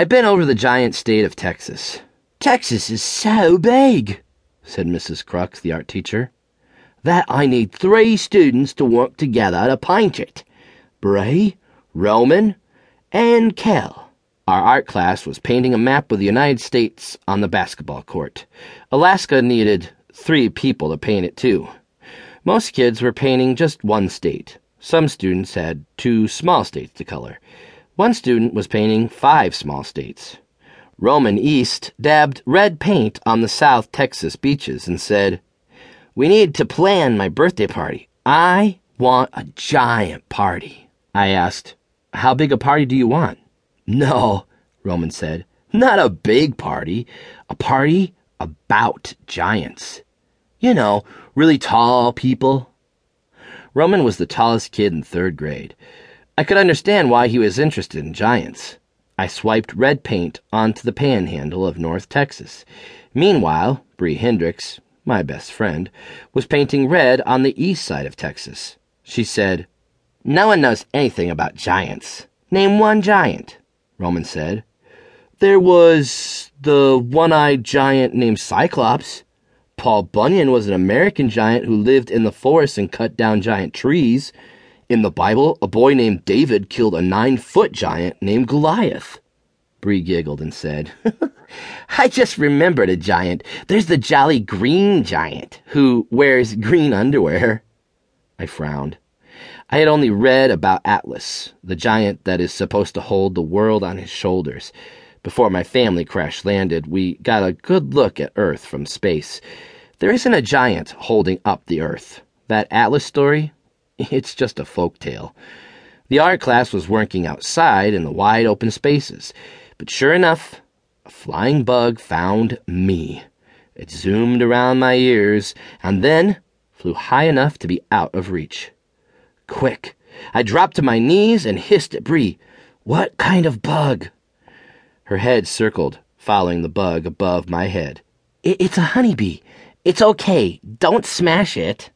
I've been over the giant state of Texas. Texas is so big, said Mrs. Crux, the art teacher, that I need three students to work together to paint it. Bree, Roman, and Kell. Our art class was painting a map of the United States on the basketball court. Alaska needed three people to paint it too. Most kids were painting just one state. Some students had two small states to color. One student was painting five small states. Roman East dabbed red paint on the South Texas beaches and said, We need to plan my birthday party. I want a giant party. I asked, How big a party do you want? No, Roman said, not a big party. A party about giants. You know, really tall people. Roman was the tallest kid in third grade. I could understand why he was interested in giants. I swiped red paint onto the panhandle of North Texas. Meanwhile, Bree Hendricks, my best friend, was painting red on the east side of Texas. She said, No one knows anything about giants. Name one giant, Roman said. There was the one eyed giant named Cyclops. Paul Bunyan was an American giant who lived in the forest and cut down giant trees. In the Bible, a boy named David killed a nine foot giant named Goliath. Bree giggled and said, I just remembered a giant. There's the jolly green giant who wears green underwear. I frowned. I had only read about Atlas, the giant that is supposed to hold the world on his shoulders. Before my family crash landed, we got a good look at Earth from space. There isn't a giant holding up the Earth. That Atlas story, it's just a folk tale. The art class was working outside in the wide open spaces, but sure enough, a flying bug found me. It zoomed around my ears and then flew high enough to be out of reach. Quick! I dropped to my knees and hissed at Bree. What kind of bug? Her head circled, following the bug above my head. It's a honeybee. It's okay. Don't smash it.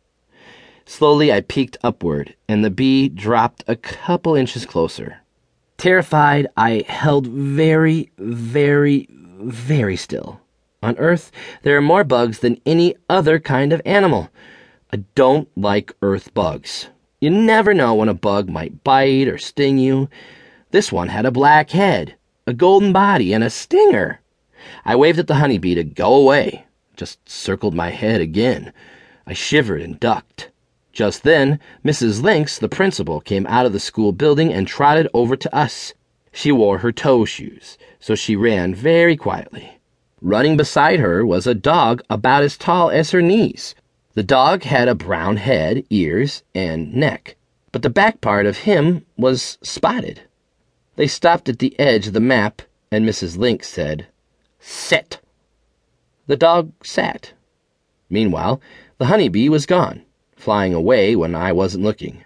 Slowly, I peeked upward, and the bee dropped a couple inches closer. Terrified, I held very, very, very still. On Earth, there are more bugs than any other kind of animal. I don't like Earth bugs. You never know when a bug might bite or sting you. This one had a black head, a golden body, and a stinger. I waved at the honeybee to go away, just circled my head again. I shivered and ducked. Just then, Mrs. Lynx, the principal, came out of the school building and trotted over to us. She wore her toe shoes, so she ran very quietly. Running beside her was a dog about as tall as her knees. The dog had a brown head, ears, and neck, but the back part of him was spotted. They stopped at the edge of the map, and Mrs. Lynx said, Sit. The dog sat. Meanwhile, the honeybee was gone flying away when I wasn't looking.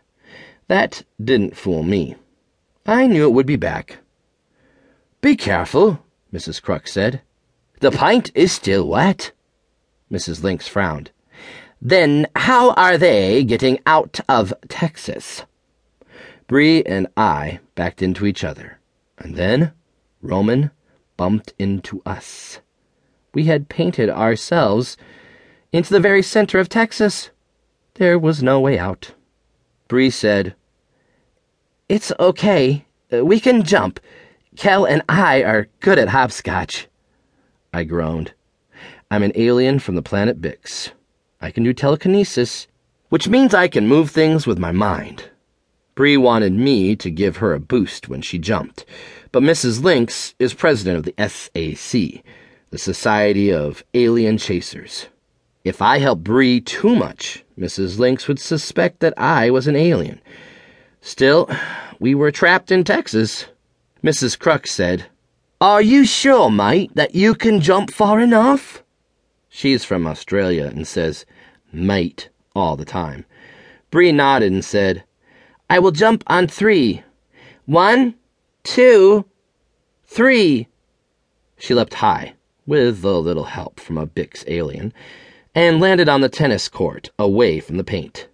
That didn't fool me. I knew it would be back. Be careful, Mrs. Crux said. The pint is still wet. Mrs. Lynx frowned. Then how are they getting out of Texas? Bree and I backed into each other, and then Roman bumped into us. We had painted ourselves into the very center of Texas. There was no way out. Bree said, It's okay. Uh, we can jump. Kell and I are good at hopscotch. I groaned. I'm an alien from the planet Bix. I can do telekinesis, which means I can move things with my mind. Bree wanted me to give her a boost when she jumped, but Mrs. Lynx is president of the SAC, the Society of Alien Chasers. If I help Bree too much, Mrs. Lynx would suspect that I was an alien. Still, we were trapped in Texas. Mrs. Crux said, Are you sure, mate, that you can jump far enough? She's from Australia and says, mate, all the time. Bree nodded and said, I will jump on three. One, two, three. She leapt high, with a little help from a Bix alien and landed on the tennis court, away from the paint.